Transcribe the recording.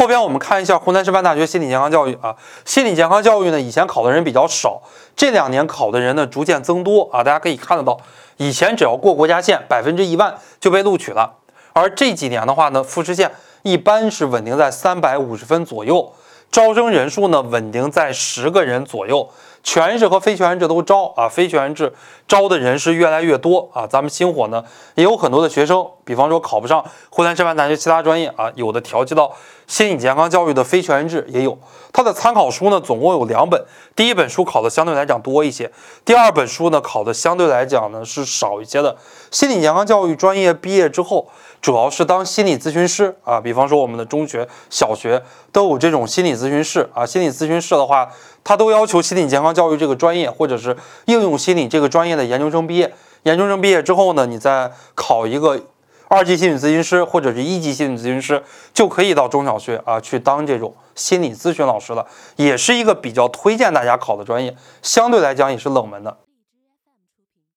后边我们看一下湖南师范大学心理健康教育啊，心理健康教育呢，以前考的人比较少，这两年考的人呢逐渐增多啊，大家可以看得到，以前只要过国家线，百分之一万就被录取了，而这几年的话呢，复试线一般是稳定在三百五十分左右，招生人数呢稳定在十个人左右。全日制和非全日制都招啊，非全日制招的人是越来越多啊。咱们星火呢也有很多的学生，比方说考不上湖南师范大学其他专业啊，有的调剂到心理健康教育的非全日制也有。它的参考书呢总共有两本，第一本书考的相对来讲多一些，第二本书呢考的相对来讲呢是少一些的。心理健康教育专业毕业之后，主要是当心理咨询师啊，比方说我们的中学、小学都有这种心理咨询室啊。心理咨询室的话，他都要求心理健康教育这个专业或者是应用心理这个专业的研究生毕业。研究生毕业之后呢，你再考一个二级心理咨询师或者是一级心理咨询师，就可以到中小学啊去当这种心理咨询老师了，也是一个比较推荐大家考的专业，相对来讲也是冷门的。